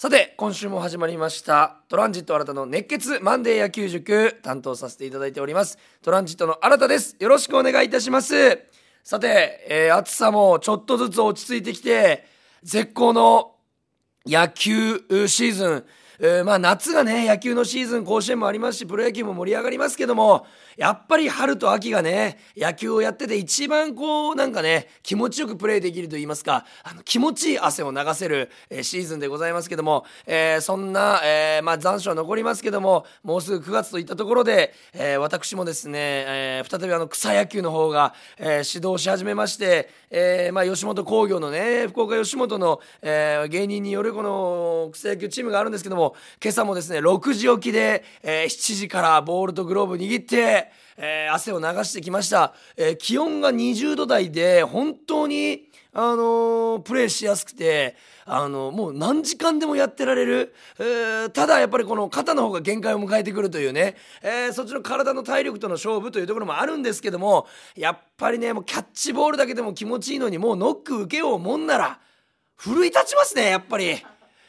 さて今週も始まりましたトランジット新たの熱血マンデー野球塾担当させていただいておりますトランジットの新たです。よろしくお願いいたします。さて、えー、暑さもちょっとずつ落ち着いてきて絶好の野球シーズンえー、まあ夏がね野球のシーズン甲子園もありますしプロ野球も盛り上がりますけどもやっぱり春と秋がね野球をやってて一番こうなんかね気持ちよくプレーできると言いますかあの気持ちいい汗を流せる、えー、シーズンでございますけども、えー、そんな、えー、まあ残暑は残りますけどももうすぐ9月といったところで、えー、私もですね、えー、再びあの草野球の方が、えー、指導し始めまして、えー、まあ吉本興業のね福岡吉本の、えー、芸人によるこの草野球チームがあるんですけども今朝もですね6時起きで、えー、7時からボールとグローブ握って、えー、汗を流してきました、えー、気温が20度台で本当にあのー、プレーしやすくて、あのー、もう何時間でもやってられる、えー、ただやっぱりこの肩の方が限界を迎えてくるというね、えそっちの体の体力との勝負というところもあるんですけどもやっぱりねもうキャッチボールだけでも気持ちいいのにもうノック受けようもんなら奮い立ちますねやっぱり。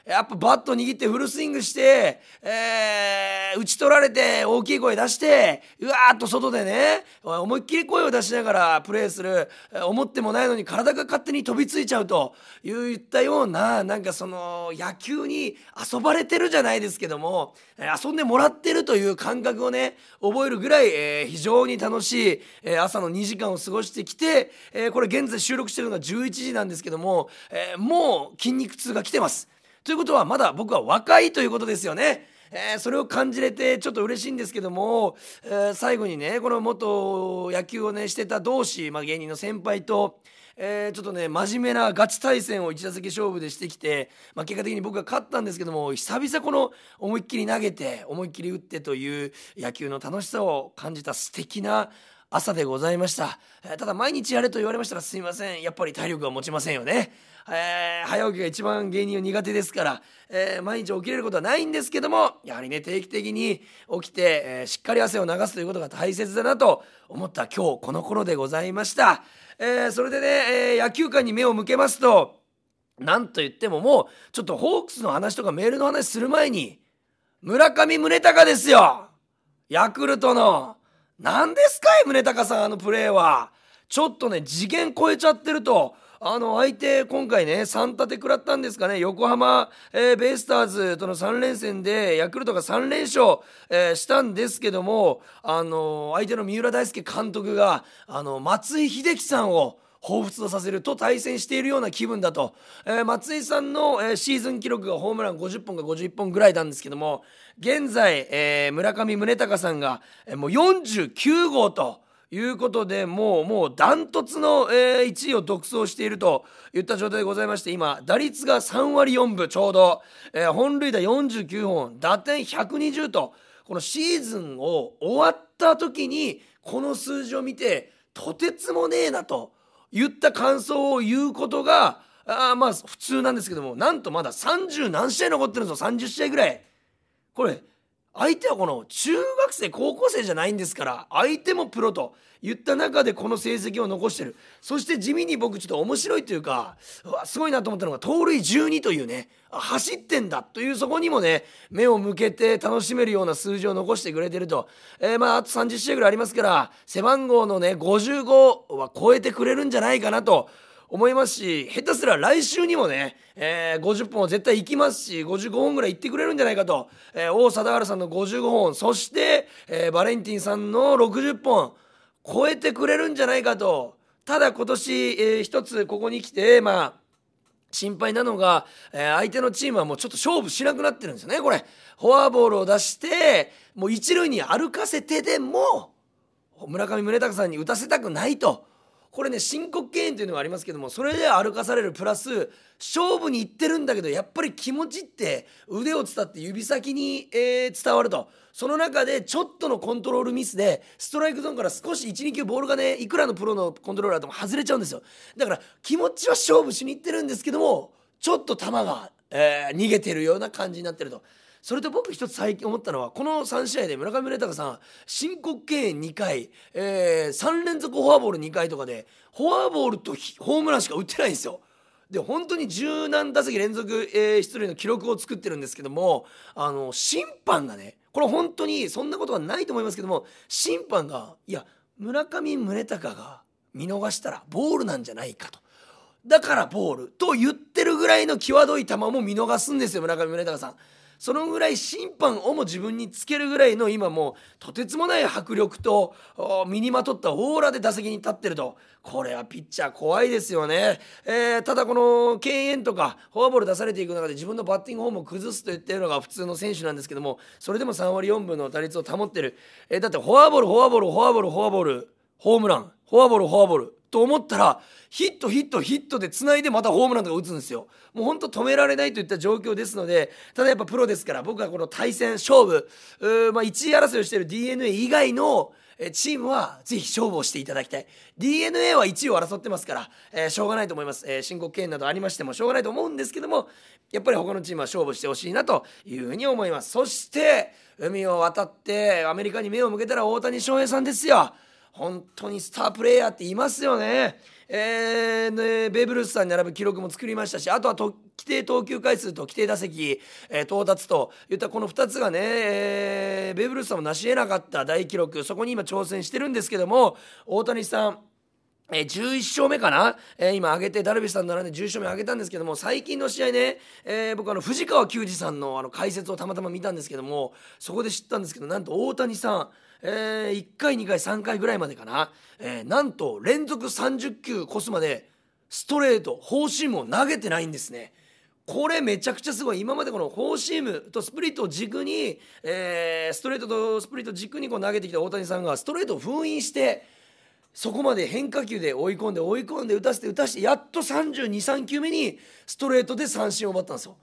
やっぱバット握ってフルスイングして、えー、打ち取られて大きい声出してうわーっと外でね思いっきり声を出しながらプレーする思ってもないのに体が勝手に飛びついちゃうといったようななんかその野球に遊ばれてるじゃないですけども遊んでもらってるという感覚をね覚えるぐらい、えー、非常に楽しい、えー、朝の2時間を過ごしてきて、えー、これ現在収録してるのが11時なんですけども、えもう筋肉痛が来てます。ということはまだ僕は若いということですよね。えー、それを感じれてちょっと嬉しいんですけども、えー、最後にねこの元野球をねしてた同士、まあ、芸人の先輩と、えー、ちょっとね真面目なガチ対戦を1打席勝負でしてきて、まあ、結果的に僕が勝ったんですけども久々この思いっきり投げて思いっきり打ってという野球の楽しさを感じた素敵な朝でございました、えただ毎日やれと言われましたらすいません。やっぱり体力が持ちませんよね。えー、早起きが一番芸人は苦手ですから、えー、毎日起きれることはないんですけどもやはりね定期的に起きて、え、しっかり汗を流すということが大切だなと思った今日この頃でございました、え、それでね、え野球界に目を向けますとなんと言ってももうちょっとホークスの話とかメールの話する前に村上宗隆ですよ。ヤクルトの。何ですかい宗隆さんあのプレーは。ちょっとね次元超えちゃってると。あの相手今回ね3立て食らったんですかね。横浜、えー、ベイスターズとの3連戦でヤクルトが3連勝、えー、したんですけどもあの相手の三浦大輔監督があの松井秀喜さんを彷彿とさせると対戦しているような気分だと、えー、松井さんの、えー、シーズン記録がホームラン50本か51本ぐらいなんですけども現在、えー、村上宗隆さんが、えー、もう49号と。いうことでもうもうダントツの、えー、1位を独走しているといった状態でございまして今打率が3割4分ちょうど、えー、本塁打49本打点120とこのシーズンを終わった時にこの数字を見てとてつもねえなと言った感想を言うことがあまあ普通なんですけどもなんとまだ30何試合残ってるんですよ30試合ぐらい。これ相手はこの中学生高校生じゃないんですから相手もプロと言った中でこの成績を残してる。そして地味に僕ちょっと面白いというかうわすごいなと思ったのが盗塁12というね走ってんだというそこにもね目を向けて楽しめるような数字を残してくれてると、えー、まああと30試合ぐらいありますから背番号のね55は超えてくれるんじゃないかなと思いますし下手すら来週にもね、えー、50本は絶対行きますし55本ぐらい行ってくれるんじゃないかと、えー、王貞治さんの55本そして、えー、バレンティンさんの60本超えてくれるんじゃないかと。ただ今年、えー、一つここに来てまあ心配なのが、えー、相手のチームはもうちょっと勝負しなくなってるんですよねこれ。フォアボールを出してもう一塁に歩かせてでも村上宗隆さんに打たせたくないと。これね申告敬遠というのがありますけどもそれで歩かされるプラス勝負に行ってるんだけどやっぱり気持ちって腕を伝って指先に、えー、伝わるとその中でちょっとのコントロールミスでストライクゾーンから少し12球ボールがねいくらのプロのコントローラーでも外れちゃうんですよだから気持ちは勝負しに行ってるんですけどもちょっと球が、えー、逃げてるような感じになってると。それと僕一つ最近思ったのはこの3試合で村上宗隆さん申告敬遠2回、えー、3連続フォアボール2回とかでフォアボールとホームランしか打ってないんですよ。で本当に十何打席連続、えー、出塁の記録を作ってるんですけどもあの審判がねこれ本当にそんなことはないと思いますけども審判がいや村上宗隆が見逃したらボールなんじゃないかと。だからボールと言ってるぐらいの際どい球も見逃すんですよ村上宗隆さん。そのぐらい審判をも自分につけるぐらいの今もうとてつもない迫力と身にまとったオーラで打席に立ってると。これはピッチャー怖いですよね、えー、ただこの敬遠とかフォアボール出されていく中で自分のバッティングフォームを崩すと言ってるのが普通の選手なんですけどもそれでも3割4分の打率を保ってる、えー、だってフォアボールフォアボールフォアボールフォアボールホームラン。フォアボールフォアボール。と思ったらヒットヒットヒットでつないでまたホームランとか打つんですよ。もうほんと止められないといった状況ですのでただやっぱプロですから僕はこの対戦勝負まあ、1位争いをしている d n a 以外のチームはぜひ勝負をしていただきたい。d n a は1位を争ってますから、えー、しょうがないと思います、えー、申告敬遠などありましてもしょうがないと思うんですけどもやっぱり他のチームは勝負してほしいなというふうに思います。そして海を渡ってアメリカに目を向けたら大谷翔平さんですよ。本当にスタープレーヤーっていますよね。えー、ね、ベーブ・ルースさんに並ぶ記録も作りましたしあとはと規定投球回数と規定打席、えー、到達といったこの2つがね、えー、ベーブ・ルースさんも成し得なかった大記録そこに今挑戦してるんですけども大谷さんえー、11勝目かな、えー、今上げてダルビッシュさん並んで11勝目上げたんですけども最近の試合ね、えー、僕あの藤川球児さんのあの解説をたまたま見たんですけどもそこで知ったんですけどなんと大谷さんえー、1回2回3回ぐらいまでかな、えー、なんと連続30球越すまでストレートフォーシームを投げてないんですね。これめちゃくちゃすごい今までこのフォーシームとスプリットを軸に、えー、ストレートとスプリット軸にこう投げてきた大谷さんがストレートを封印してそこまで変化球で追い込んで追い込んで打たせて打たせてやっと323球目にストレートで三振を奪ったんですよ。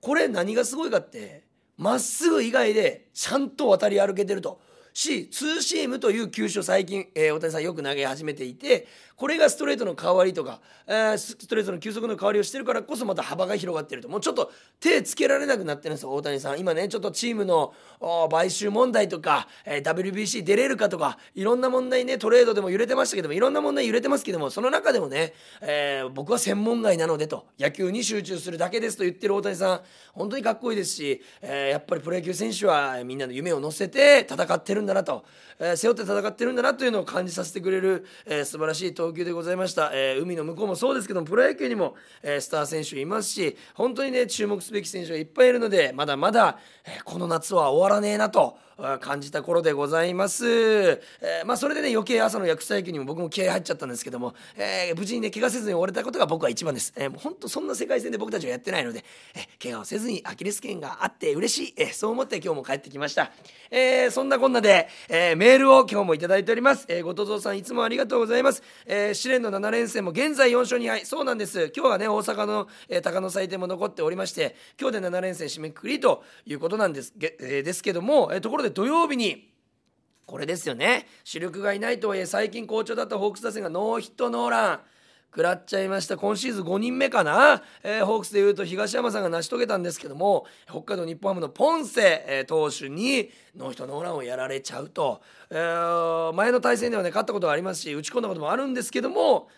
これ何がすごいかってまっすぐ以外でちゃんと渡り歩けてると。しツーシームという球種を最近、えー、大谷さんよく投げ始めていてこれがストレートの代わりとか、えー、ストレートの球速の代わりをしてるからこそまた幅が広がってると。もうちょっと手つけられなくなってるんですよ大谷さん。今ねちょっとチームの買収問題とか、えー、WBC 出れるかとかいろんな問題ねトレードでも揺れてましたけどもいろんな問題揺れてますけどもその中でもね、えー、僕は専門外なのでと。野球に集中するだけですと言ってる大谷さん。本当にかっこいいですし、えー、やっぱりプロ野球選手はみんなの夢を乗せて戦ってるんだなと、えー、背負って戦ってるんだなというのを感じさせてくれる、えー、素晴らしい投球でございました。えー、海の向こうもそうですけどもプロ野球にも、えー、スター選手いますし本当にね注目すべき選手がいっぱいいるのでまだまだ、えー、この夏は終わらねえなと感じた頃でございます、えー、まあそれでね余計朝の薬剤球にも僕も気合入っちゃったんですけども、えー、無事にね怪我せずに終われたことが僕は一番です、えー、もう本当そんな世界戦で僕たちはやってないので、えー、怪我をせずにアキレス腱があって嬉しい、えー、そう思って今日も帰ってきました、えー、そんなこんなで、えー、メールを今日もいいております、えー、後藤さんいつもありがとうございます、えー、試練の7連戦も現在4勝2敗。そうなんです。今日はね大阪の、えー、高野祭典も残っておりまして今日で7連戦締めくくりということなんです,、えー、ですけども、えー、ところで土曜日にこれですよね。主力がいないとはいえ最近好調だったホークス打線がノーヒットノーラン。食らっちゃいました。今シーズン5人目かな、えー、ホークスでいうと東山さんが成し遂げたんですけども北海道日本ハムのポンセ、えー、投手にノーヒットノーランをやられちゃうと、えー、前の対戦ではね勝ったことがありますし打ち込んだこともあるんですけども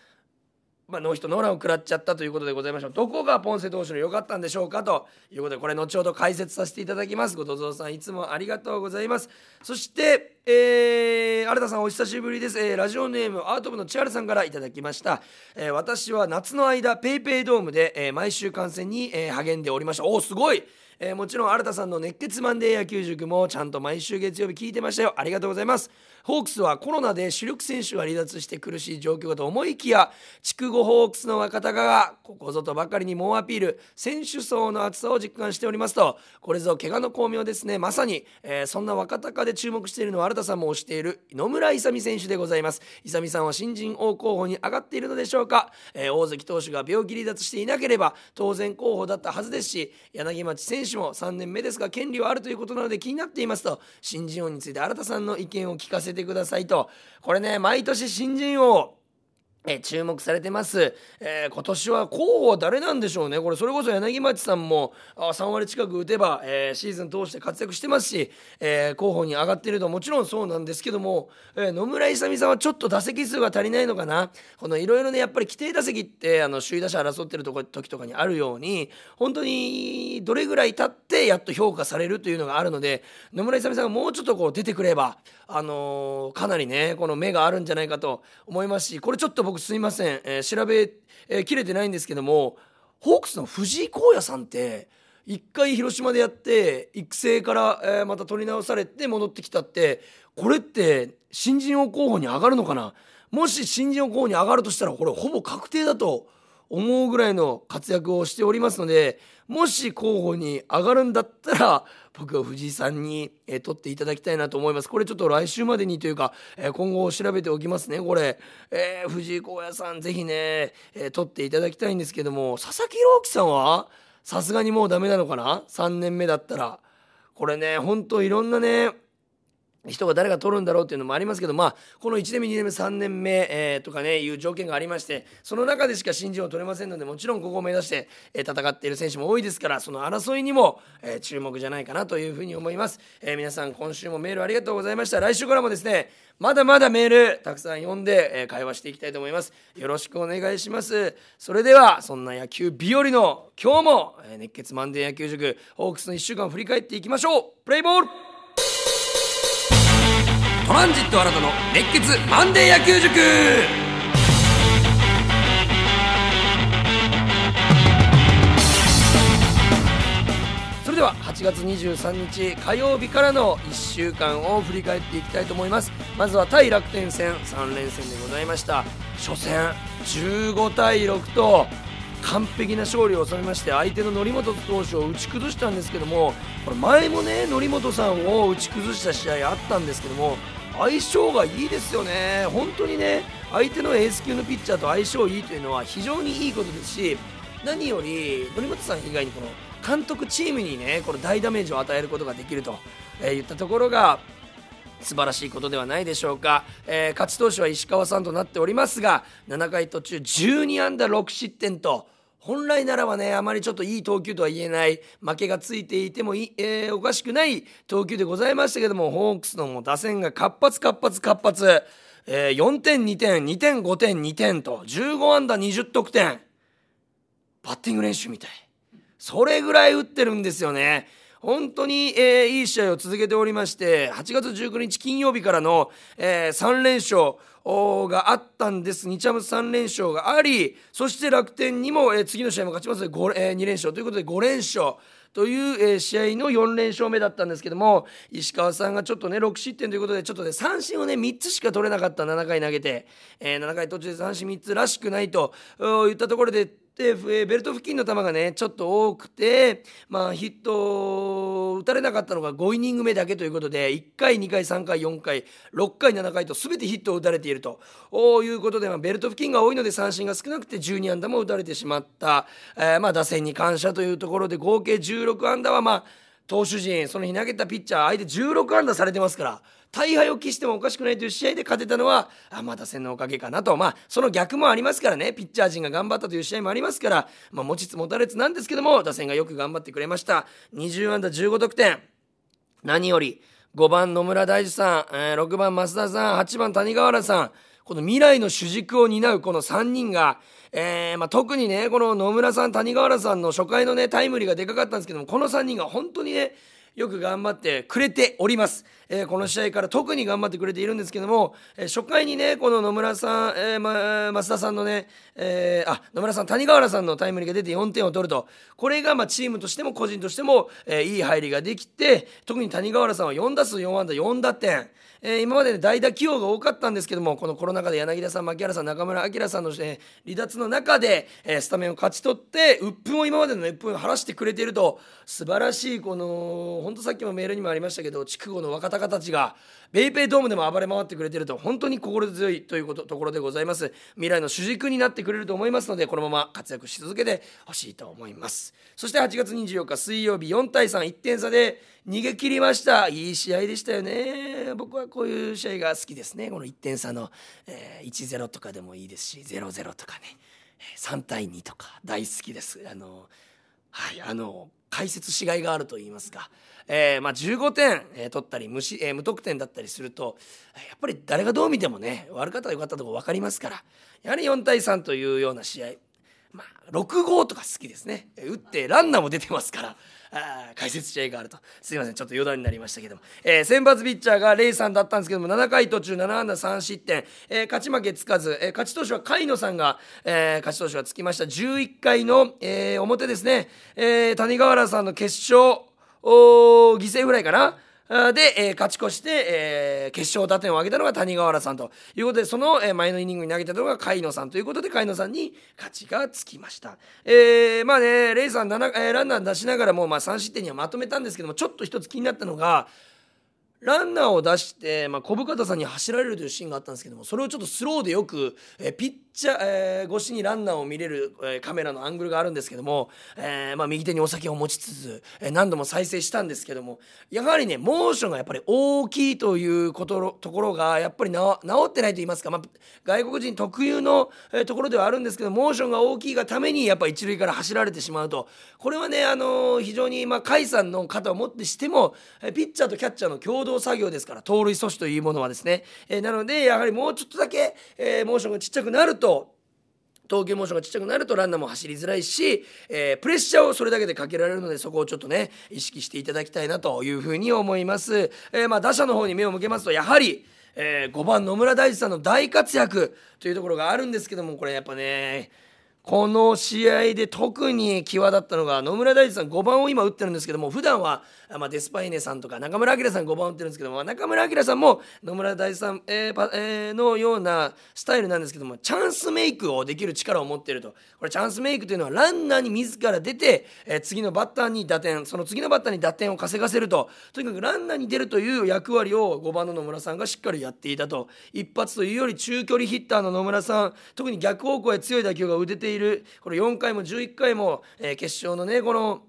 まあ、ノーヒットノーランを食らっちゃったということでございましょう。どこがポンセ投手の良かったんでしょうかということでこれ後ほど解説させていただきます。後藤さんいつもありがとうございます。そしてえー、新田さんお久しぶりです、えー、ラジオネームアート部の千原さんからいただきました、えー、私は夏の間ペイペイドームで、えー、毎週観戦に、えー、励んでおりました。おおすごい。えー、もちろん新田さんの熱血マンデー野球塾もちゃんと毎週月曜日聞いてましたよ。ありがとうございます。ホークスはコロナで主力選手が離脱して苦しい状況かと思いきや筑後ホークスの若隆がここぞとばかりに猛アピール。選手層の厚さを実感しておりますと。これぞ怪我の巧妙ですね。まさに、えー、そんな若隆で注目しているのは新田さんも推している野村勇選手でございます。勇さんは新人王候補に上がっているのでしょうか、えー、大関投手が病気離脱していなければ当然候補だったはずですし柳町選手も3年目ですが権利はあるということなので気になっていますと新人王について新田さんの意見を聞かせてくださいと。これね毎年新人王え注目されてます、えー、今年は候補誰なんでしょうね。これそれこそ柳町さんもあ3割近く打てば、えー、シーズン通して活躍してますし、えー、候補に上がっているともちろんそうなんですけども、え野村勇さんはちょっと打席数が足りないのかな。このいろいろねやっぱり規定打席ってあの首位打者争ってるとこ時とかにあるように本当にどれぐらい経ってやっと評価されるというのがあるので野村勇さんがもうちょっとこう出てくれば、あのかなりねこの目があるんじゃないかと思いますしこれちょっと僕すいません、えー、調べ、えー、切れてないんですけどもホークスの藤井耕也さんって一回広島でやって育成から、えー、また取り直されて戻ってきたってこれって新人王候補に上がるのかな？もし新人王候補に上がるとしたらこれほぼ確定だと思うぐらいの活躍をしておりますのでもし候補に上がるんだったら僕は藤井さんに、えー、取っていただきたいなと思います。これちょっと来週までにというか、えー、今後調べておきますね。これ、えー、藤井耕也さんぜひね、えー、取っていただきたいんですけども佐々木朗希さんはさすがにもうダメなのかな？3年目だったら。これねほんといろんなね人が誰が取るんだろうっていうのもありますけどまあこの1年目2年目3年目、えー、とかねいう条件がありましてその中でしか新人を取れませんのでもちろんここを目指して、えー、戦っている選手も多いですからその争いにも、えー、注目じゃないかなというふうに思います、えー、皆さん今週もメールありがとうございました。来週からもですねまだまだメールたくさん読んで、えー、会話していきたいと思います。よろしくお願いします。それではそんな野球日和の今日も、えー、熱血マンデー野球塾ホークスの1週間を振り返っていきましょう。プレイボール。トランジット新たの熱血マンデー野球塾。それでは8月23日火曜日からの1週間を振り返っていきたいと思います。まずは対楽天戦3連戦でございました。初戦15対6と完璧な勝利を収めまして相手の則本投手を打ち崩したんですけどもこれ前もね則本さんを打ち崩した試合あったんですけども相性がいいですよね。本当にね相手のエース級のピッチャーと相性いいというのは非常にいいことですし何より則本さん以外にこの監督チームにねこの大ダメージを与えることができると、えー、言ったところが素晴らしいことではないでしょうか、えー、勝ち投手は石川さんとなっておりますが7回途中12安打6失点と本来ならばねあまりちょっといい投球とは言えない負けがついていてもい、えー、おかしくない投球でございましたけどもホークスのも打線が活発活発活発、えー、4点2点2点5点2点と15安打20得点。バッティング練習みたい。それぐらい打ってるんですよね。本当に、えー、いい試合を続けておりまして8月19日金曜日からの、えー、3連勝。があったんです。日ハム3連勝がありそして楽天にも、え、次の試合も勝ちます。ので、え、2連勝。ということで5連勝。という、試合の4連勝目だったんですけども石川さんがちょっとね6失点ということでちょっとね三振をね3つしか取れなかった。7回投げて、え、7回途中で三振3つらしくないといったところでで、ベルト付近の球がねちょっと多くて、まあ、ヒット打たれなかったのが5イニング目だけということで1回2回3回4回6回7回と全てヒットを打たれていると。いうことで、まあ、ベルト付近が多いので三振が少なくて12安打も打たれてしまった、えー、まあ、打線に感謝というところで合計16安打はまあ投手陣その日投げたピッチャー相手16安打されてますから大敗を期してもおかしくないという試合で勝てたのはあまあ打線のおかげかなと。まあその逆もありますからね。ピッチャー陣が頑張ったという試合もありますから、まあ、持ちつ持たれつなんですけども打線がよく頑張ってくれました。20安打15得点。何より5番野村大樹さん、え、6番増田さん8番谷川原さん。この未来の主軸を担うこの3人が、えーまあ、特にねこの野村さん谷川原さんの初回のねタイムリーがでかかったんですけどもこの3人が本当にねよく頑張ってくれております、えー、この試合から特に頑張ってくれているんですけども、えー、初回にねこの野村さん、えーま、増田さんのね、えー、あ野村さん谷川原さんのタイムリーが出て4点を取ると。これがまあチームとしても個人としても、えー、いい入りができて特に谷川原さんは4打数4安打4打点。えー、今まで、ね、代打起用が多かったんですけどもこのコロナ禍で柳田さん牧原さん中村晃さんの、え離脱の中で、えー、スタメンを勝ち取って鬱憤を今までの鬱憤を晴らしてくれていると。素晴らしいこの本当さっきもメールにもありましたけど筑後の若隆たちがベイペイドームでも暴れ回ってくれてると本当に心強いということところでございます。未来の主軸になってくれると思いますのでこのまま活躍し続けてほしいと思います。そして8月24日水曜日4対31点差で逃げ切りました。いい試合でしたよね。僕はこういう試合が好きですね。この1点差の、えー、1-0とかでもいいですし0-0とかね。3対2とか大好きです。あのはいあの解説しがいがあると言いますか、えー、まあ、15点、えー、取ったり無し、えー、無得点だったりするとやっぱり誰がどう見てもね悪かったらよかったとこ分かりますからやはり4対3というような試合まあ、6号とか好きですね。打ってランナーも出てますからあ解説試合があると。すいませんちょっと余談になりましたけども、えー、先発ピッチャーがレイさんだったんですけども7回途中7安打3失点、えー、勝ち負けつかず、えー、勝ち投手は甲斐野さんが、え勝ち投手がつきました。11回の、え表ですね、え谷川原さんの決勝。犠牲フライかな？で、えー、勝ち越して、えー、決勝打点を挙げたのが谷川原さんということでその、前のイニングに投げたのが甲斐野さんということで甲斐野さんに勝ちがつきました。えー、まあねレイさん、えー、ランナー出しながらも、まあ、3失点にはまとめたんですけどもちょっと一つ気になったのがランナーを出して、まあ、小深田さんに走られるというシーンがあったんですけどもそれをちょっとスローでよく、え、ピッチャー、えー、越しにランナーを見れる、えー、カメラのアングルがあるんですけども、えーまあ、右手にお酒を持ちつつ、えー、何度も再生したんですけどもやはりねモーションがやっぱり大きいということところがやっぱり治ってないと言いますか、まあ、外国人特有の、えー、ところではあるんですけどモーションが大きいがためにやっぱ一塁から走られてしまうと。これはね、あの、非常に、まあ、甲斐さんの肩をもってしても、えー、ピッチャーとキャッチャーの共同作業ですから盗塁阻止というものはですね、えー、なのでやはりもうちょっとだけ、えー、モーションがちっちゃくなると投球モーションがちっちゃくなるとランナーも走りづらいし、えー、プレッシャーをそれだけでかけられるのでそこをちょっとね意識していただきたいなというふうに思います、えー、まあ打者の方に目を向けますとやはりえー、5番野村大地さんの大活躍というところがあるんですけどもこれやっぱねこの試合で特に際立ったのが野村大地さん5番を今打ってるんですけども普段はまあ、デスパイネさんとか中村明さん5番打ってるんですけども、中村明さんも野村大さん、えーえー、のようなスタイルなんですけどもチャンスメイクをできる力を持っていると。これチャンスメイクというのはランナーに自ら出て、えー、次のバッターに打点その次のバッターに打点を稼がせると。とにかくランナーに出るという役割を5番の野村さんがしっかりやっていたと。一発というより中距離ヒッターの野村さん特に逆方向へ強い打球が打てている。これ4回も11回も、えー、決勝のねこの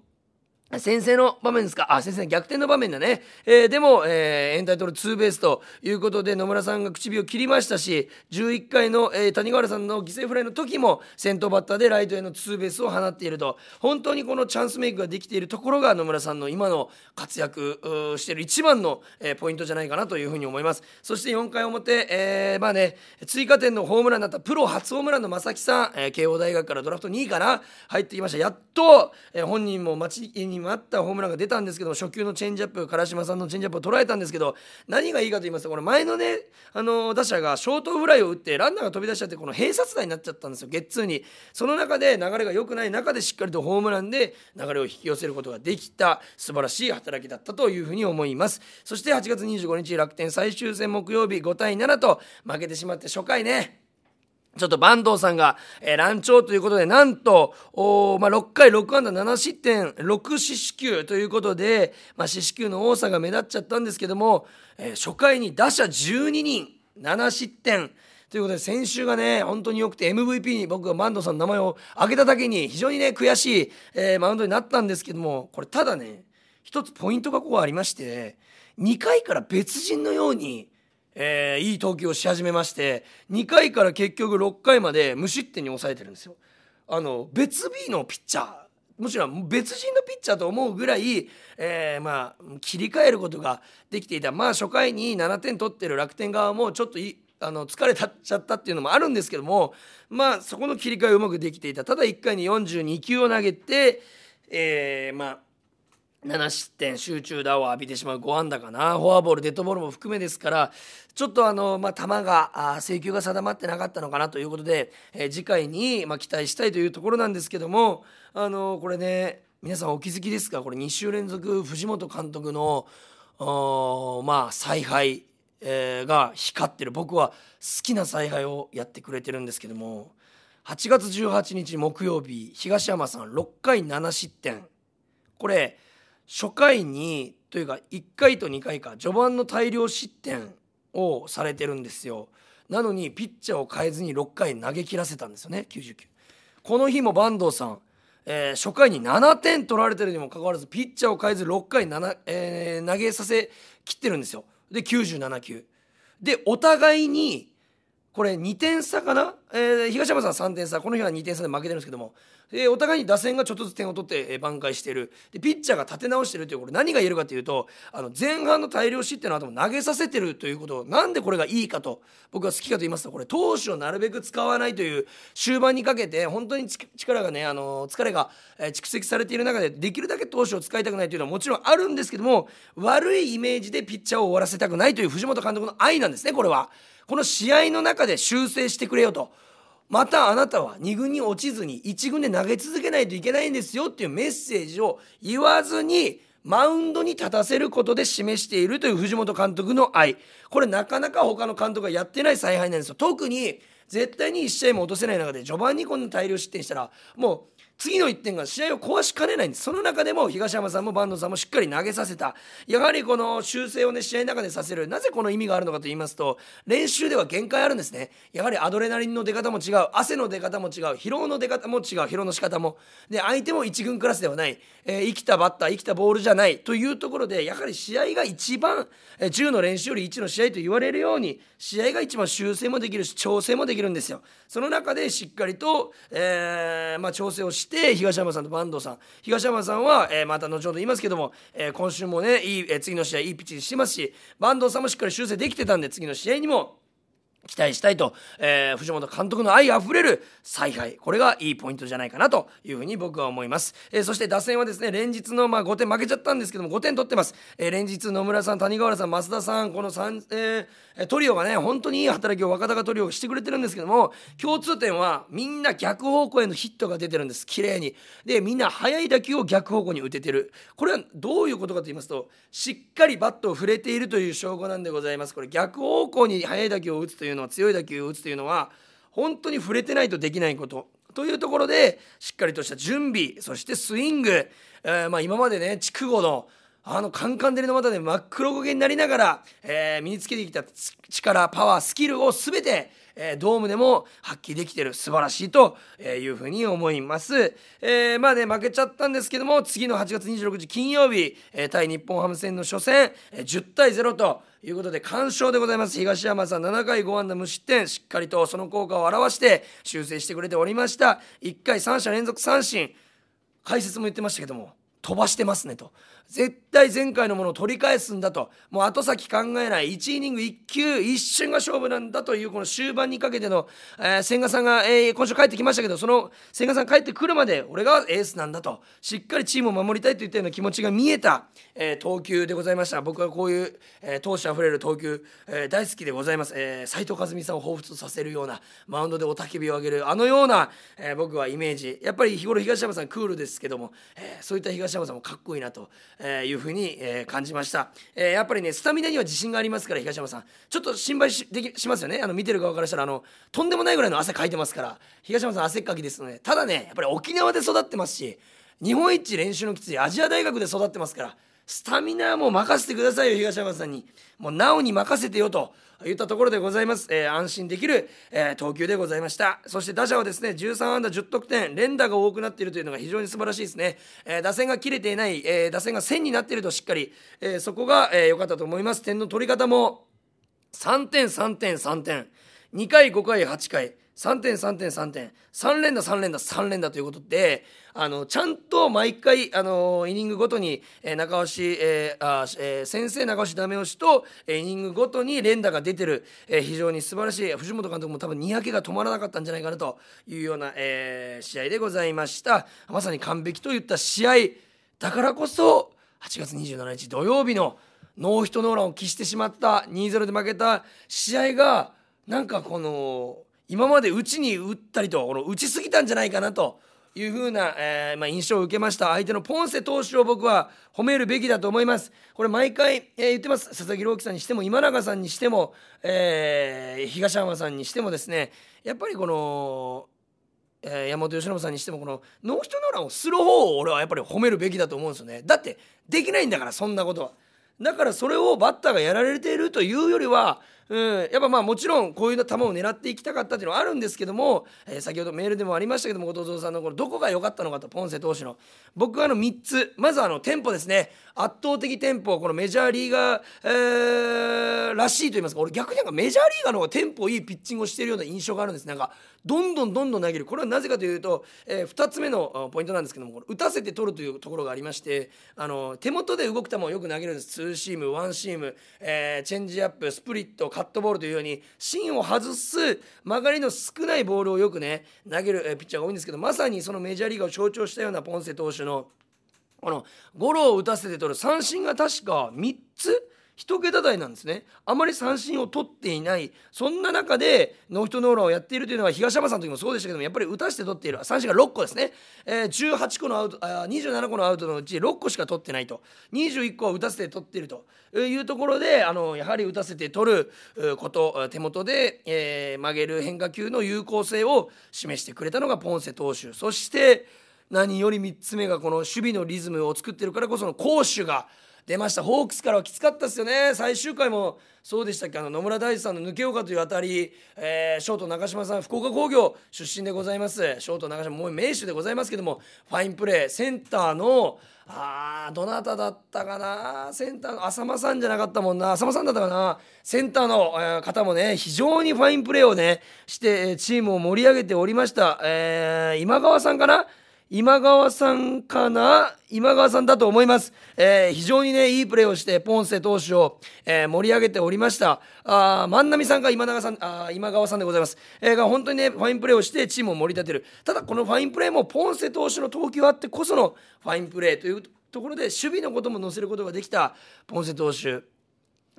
先制の場面ですか？あ先生逆転の場面だね、えー、でも、えー、エンタイトルツーベースということで野村さんが口火を切りましたし11回の、えー、谷川原さんの犠牲フライの時も先頭バッターでライトへのツーベースを放っていると。本当にこのチャンスメイクができているところが野村さんの今の活躍している一番の、えー、ポイントじゃないかなというふうに思います。そして4回表、えー、まあね追加点のホームランだったプロ初ホームランの正木さん、えー、慶応大学からドラフト2位かな入ってきました。やっと、えー、本人も待ちににもあったホームランが出たんですけど初球のチェンジアップ唐島さんのチェンジアップを捉えたんですけど何がいいかと言いますとこの前のねあの打者がショートフライを打ってランナーが飛び出しちゃってこの併殺打になっちゃったんですよゲッツーに。その中で流れが良くない中でしっかりとホームランで流れを引き寄せることができた素晴らしい働きだったというふうに思います。そして8月25日楽天最終戦木曜日5対7と負けてしまって初回ねちょっと坂東さんが、えー、乱調ということで、なんと、おまあ、6回6安打7失点、6四死球ということで、まあ、四死球の多さが目立っちゃったんですけども、えー、初回に打者12人、7失点、ということで先週がね本当に良くて MVP に僕が坂東さんの名前を挙げただけに非常にね悔しい、えー、マウンドになったんですけどもこれただね一つポイントがここありまして2回から別人のようにえー、いい投球をし始めまして2回から結局6回まで無失点に抑えてるんですよ。あの別 B のピッチャーもちろん別人のピッチャーと思うぐらい、えー、まあ切り替えることができていたまあ初回に7点取ってる楽天側もちょっといあの疲れたっちゃったっていうのもあるんですけどもまあそこの切り替えうまくできていたただ1回に42球を投げて、えー、まあ7失点集中打を浴びてしまう5安打かな。フォアボールデッドボールも含めですからちょっとあの、まあ、球が制球が定まってなかったのかなということで、えー、次回に、まあ、期待したいというところなんですけどもあのこれね皆さんお気づきですか？これ2週連続藤本監督のまあ采配、えー、が光ってる。僕は好きな采配をやってくれてるんですけども8月18日木曜日東山さん6回7失点。これ初回にというか1回と2回か序盤の大量失点をされてるんですよ。なのにピッチャーを変えずに6回投げ切らせたんですよね99この日も坂東さん、えー、初回に7点取られてるにもかかわらずピッチャーを変えず6回7、えー、投げさせきってるんですよ。で97球。でお互いにこれ2点差かな、えー、東山さん3点差。この日は2点差で負けてるんですけども、えー、お互いに打線がちょっとずつ点を取って、えー、挽回しているでピッチャーが立て直しているというこれ何が言えるかというとあの前半の大量失点の後も投げさせてるということをなんでこれがいいかと僕は好きかと言いますとこれ投手をなるべく使わないという終盤にかけて本当に力がねあの疲れが、え蓄積されている中でできるだけ投手を使いたくないというのはもちろんあるんですけども悪いイメージでピッチャーを終わらせたくないという藤本監督の愛なんですねこれは。この試合の中で修正してくれよと。またあなたは2軍に落ちずに1軍で投げ続けないといけないんですよっていうメッセージを言わずにマウンドに立たせることで示しているという藤本監督の愛。これなかなか他の監督がやってない采配なんですよ。特に絶対に1試合も落とせない中で序盤にこんな大量失点したらもう次の1点が試合を壊しかねないんです。その中でも東山さんも坂東さんもしっかり投げさせた。やはりこの修正をね試合の中でさせる。なぜこの意味があるのかと言いますと練習では限界あるんですね。やはりアドレナリンの出方も違う。汗の出方も違う。疲労の出方も違う。疲労の仕方も。で相手も1軍クラスではない、えー、生きたバッター生きたボールじゃない。というところでやはり試合が一番、え、10の練習より1の試合と言われるように試合が一番修正もできるし調整もできるんですよ。その中でしっかりと、えーまあ、調整をして東山さんと坂東さん。東山さんは、えー、また後ほど言いますけども、えー、今週もねいい、えー、次の試合いいピッチしてますし坂東さんもしっかり修正できてたんで次の試合にも期待したいと、えー、藤本監督の愛あふれる采配これがいいポイントじゃないかなというふうに僕は思います、えー、そして打線はですね連日の、まあ、5点負けちゃったんですけども5点取ってます、えー、連日野村さん谷川原さん増田さんこの3、えー、トリオがね本当にいい働きを若隆トリオがしてくれてるんですけども共通点はみんな逆方向へのヒットが出てるんです。綺麗に。でみんな速い打球を逆方向に打ててる。これはどういうことかと言いますとしっかりバットを触れているという証拠なんでございます。これ逆方向に速い打球を打つというのは強い打球を打つというのは本当に触れてないとできないこと。というところでしっかりとした準備そしてスイング、えー、まあ今までね筑後のあのカンカン照りの股で真っ黒焦げになりながら、えー、身につけてきた力パワースキルを全てえー、ドームでも発揮できてる素晴らしいというふうに思います、えー、まあね負けちゃったんですけども次の8月26日金曜日、えー、対日本ハム戦の初戦、えー、10対0ということで完勝でございます。東山さん7回5安打無失点しっかりとその効果を表して修正してくれておりました。1回3者連続三振。解説も言ってましたけども飛ばしてますねと。絶対前回のものを取り返すんだと。もう後先考えない。1イニング1球一瞬が勝負なんだというこの終盤にかけての、えー、千賀さんが、えー、今週帰ってきましたけどその千賀さん帰ってくるまで俺がエースなんだと。しっかりチームを守りたいといったような気持ちが見えた、えー、投球でございました。僕はこういう、えー、闘志あふれる投球、えー、大好きでございます、えー、斉藤和美さんを彷彿とさせるようなマウンドで雄たけびを上げるあのような、えー、僕はイメージ。やっぱり日頃東山さんクールですけども、えー、そういった東山さんもかっこいいなと。えいうふうに、えー、感じました、えー、やっぱりねスタミナには自信がありますから東山さん。ちょっと心配しできしますよね。あの見てる側からしたらあのとんでもないぐらいの汗かいてますから。東山さん汗っかきですので。ただねやっぱり沖縄で育ってますし日本一練習のきついアジア大学で育ってますからスタミナはもう任せてくださいよ東山さんに。もうなおに任せてよと言ったところでございます、えー、安心できる、えー、投球でございました。そして打者はですね13安打10得点連打が多くなっているというのが非常に素晴らしいですね、えー、打線が切れていない、え打線が1000になっているとしっかり、えそこが良、えー、かったと思います。点の取り方も3点3点3点。2回5回8回。3点3点3点。3連打3連打3連打ということであのちゃんと毎回あのイニングごとに、えー、中押し、えーあえー、先生中押しダメ押しと、えー、イニングごとに連打が出てる、えー、非常に素晴らしい。藤本監督も多分にやけが止まらなかったんじゃないかなというような、えー、試合でございました。まさに完璧といった試合。だからこそ8月27日土曜日のノーヒットノーランを喫してしまった2-0で負けた試合がなんかこの今まで打ちに打ったりとこの打ちすぎたんじゃないかなというふうな、えーまあ、印象を受けました。相手のポンセ投手を僕は褒めるべきだと思います。これ毎回、えー、言ってます。佐々木朗希さんにしても今永さんにしても、えー、東山さんにしてもですね。やっぱりこのえー、山本由伸さんにしてもこのノーヒットノーランをする方を俺はやっぱり褒めるべきだと思うんですよね。だってできないんだからそんなことは。だからそれをバッターがやられているというよりはうん、やっぱまあもちろんこういう球を狙っていきたかったっていうのはあるんですけども、えー、先ほどメールでもありましたけども後藤さんのこのどこが良かったのかとポンセ投手の僕はあの3つ。まずあのテンポですね。圧倒的テンポこのメジャーリーガー、えー、らしいと言いますか俺逆になんかメジャーリーガーの方がテンポいいピッチングをしているような印象があるんです。なんかどんどんどんどん投げる。これはなぜかというと、えー、2つ目のポイントなんですけどもこ打たせて取るというところがありましてあの手元で動く球をよく投げるんです。ツーシームワンシーム、えー、チェンジアップスプリットカットボールというように芯を外す曲がりの少ないボールをよくね投げる、ピッチャーが多いんですけどまさにそのメジャーリーガーを象徴したようなポンセ投手のこのゴロを打たせて取る三振が確か3つ1桁台なんですね。あまり三振を取っていない。そんな中でノーヒットノーランをやっているというのは東浜さんの時もそうでしたけどもやっぱり打たせて取っている。三振が6個ですね、えー、18個のアウトあ27個のアウトのうち6個しか取ってないと。21個は打たせて取っていると。いうところであのやはり打たせて取ること手元で、えー、曲げる変化球の有効性を示してくれたのがポンセ投手。そして何より3つ目がこの守備のリズムを作ってるからこその攻守が出ました。ホークスからはきつかったですよね。最終回もそうでしたっけ？あの野村大地さんの抜けようかというあたり、えー、ショート中島さん福岡工業出身でございます。ショート中島もう名手でございますけどもファインプレーセンターのあーどなただったかな？センターの浅間さんじゃなかったもんな。浅間さんだったかな？センターの、えー、方もね非常にファインプレーをねしてチームを盛り上げておりました、えー、今川さんかな？今川さんかな？今川さんだと思います。えー、非常にね、いいプレーをして、ポンセ投手を、えー、盛り上げておりました。あ万波さんか今永さん、あ今川さんでございます。えー、が本当にね、ファインプレーをしてチームを盛り立てる。ただ、このファインプレーもポンセ投手の投球あってこそのファインプレーというところで、守備のことも載せることができたポンセ投手。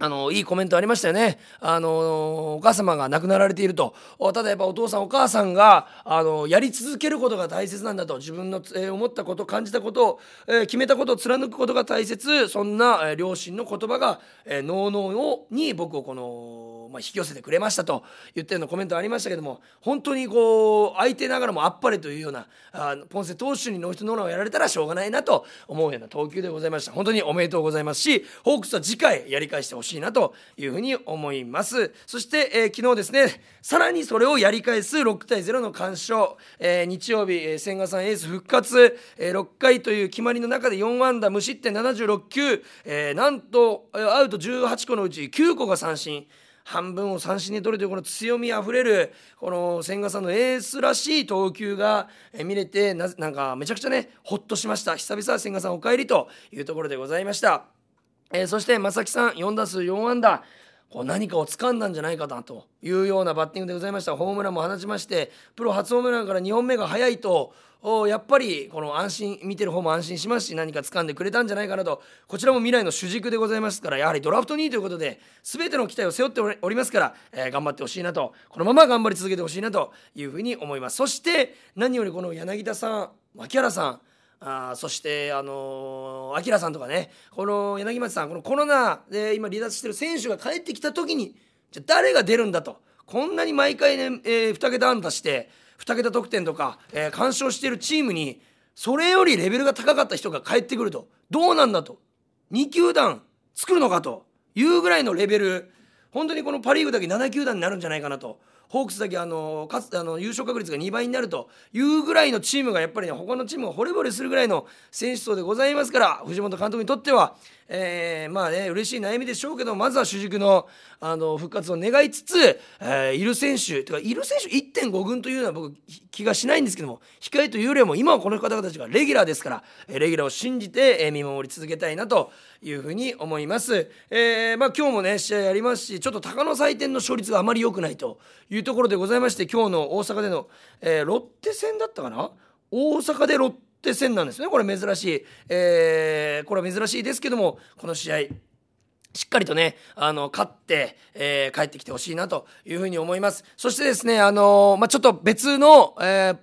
あのいいコメントありましたよね。あのお母様が亡くなられていると。ただやっぱお父さんお母さんがあのやり続けることが大切なんだと。自分の、えー、思ったこと感じたことを、えー、決めたことを貫くことが大切。そんな、えー、両親の言葉が、えー、脳々に僕をこのまあ、引き寄せてくれましたと言ってるのコメントありましたけども本当にこう相手ながらもあっぱれというようなあポンセ投手にノーヒットノーランをやられたらしょうがないなと思うような投球でございました本当におめでとうございますしホークスは次回やり返してほしいしいなというふうに思います。そして、えー、昨日ですねさらにそれをやり返す6対0の完勝、えー、日曜日、えー、千賀さんエース復活、えー、6回という決まりの中で4安打無失点76球、えー、なんとアウト18個のうち9個が三振。半分を三振に取るというこの強みあふれるこの千賀さんのエースらしい投球が見れてななんかめちゃくちゃねほっとしました。久々千賀さんお帰りというところでございました、えー、そして正木さん4打数4安打。こう何かを掴んだんじゃないかなというようなバッティングでございました。ホームランも放ちましてプロ初ホームランから2本目が早いとやっぱりこの安心見てる方も安心しますし何か掴んでくれたんじゃないかなと。こちらも未来の主軸でございますからやはりドラフト2位ということで全ての期待を背負っておりますから、えー、頑張ってほしいなと。このまま頑張り続けてほしいなというふうに思います。そして何よりこの柳田さん牧原さんあそしてあのー、明さんとかね。この柳町さんこのコロナで今離脱してる選手が帰ってきた時にじゃ誰が出るんだと。こんなに毎回ね、えー、2桁安打して2桁得点とか、えー、干渉してるチームにそれよりレベルが高かった人が帰ってくると。どうなんだと。2球団作るのかというぐらいのレベル。本当にこのパ・リーグだけ7球団になるんじゃないかなと。ホークスだけあのかつあの優勝確率が2倍になるというぐらいのチームがやっぱりね他のチームが惚れ惚れするぐらいの選手層でございますから藤本監督にとってはえー、まあね嬉しい悩みでしょうけどまずは主軸のあの復活を願いつつ、えー、いる選手とかいる選手1.5軍というのは僕気がしないんですけども控えというよりも今はこの方たちがレギュラーですから、えレギュラーを信じて、え見守り続けたいなというふうに思います。えー、まあ、今日もね試合ありますしちょっと鷹の祭典の勝率があまり良くないというところでございまして今日の大阪での、えー、ロッテ戦だったかな？大阪でロッテ戦なんですねこれ珍しい、えー、これは珍しいですけどもこの試合しっかりとね、あの、勝って、えー、帰ってきてほしいなというふうに思います。そしてですね、あのまあ、ちょっと別の、えー、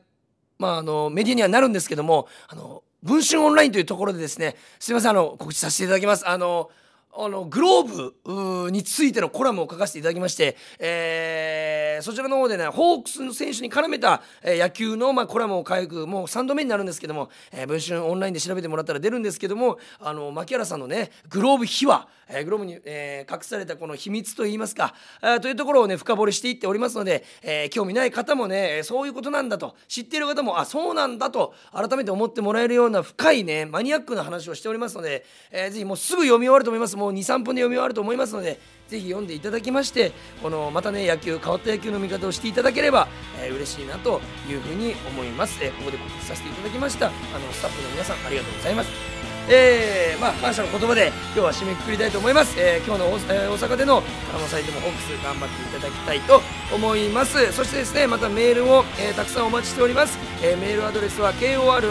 まあ、あの、メディアにはなるんですけども、あの、文春オンラインというところでですね、すいません、あの、告知させていただきます。あの、あのグローブについてのコラムを書かせていただきまして、えー、そちらの方でねホークスの選手に絡めた、えー、野球の、まあ、コラムを書くもう3度目になるんですけども、えー、文春オンラインで調べてもらったら出るんですけどもあの牧原さんのねグローブ秘話、えー、グローブに、えー、隠されたこの秘密といいますか、えー、というところをね深掘りしていっておりますので、えー、興味ない方もねそういうことなんだと知っている方もあそうなんだと改めて思ってもらえるような深いねマニアックな話をしておりますので、えー、ぜひもうすぐ読み終わると思います。もう23分で読み終わると思いますのでぜひ読んでいただきましてこのまたね野球変わった野球の見方をしていただければ、えー、嬉しいなというふうに思います、えー、ここで告知させていただきました。あのスタッフの皆さんありがとうございます。えー、まあ感謝の言葉で今日は締めくくりたいと思います、えー、今日の大,、えー、大阪でのあのサイトもホークス頑張っていただきたいと思います。そしてですねまたメールを、えー、たくさんお待ちしております、えー、メールアドレスは kor.rkbr.jp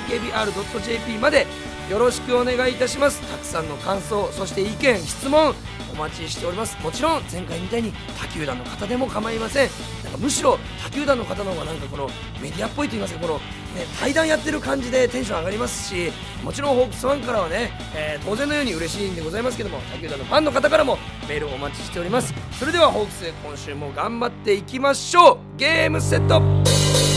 kor.rkbr.jp までよろしくお願いいたします。たくさんの感想そして意見質問お待ちしております。もちろん前回みたいに他球団の方でも構いません。むしろ他球団の方の方がなんかこのメディアっぽいと言いますかこの、ね、対談やってる感じでテンション上がりますしもちろんホークスファンからはね、えー、当然のように嬉しいんでございますけども他球団のファンの方からもメールをお待ちしておりますそれではホークス今週も頑張っていきましょうゲームセット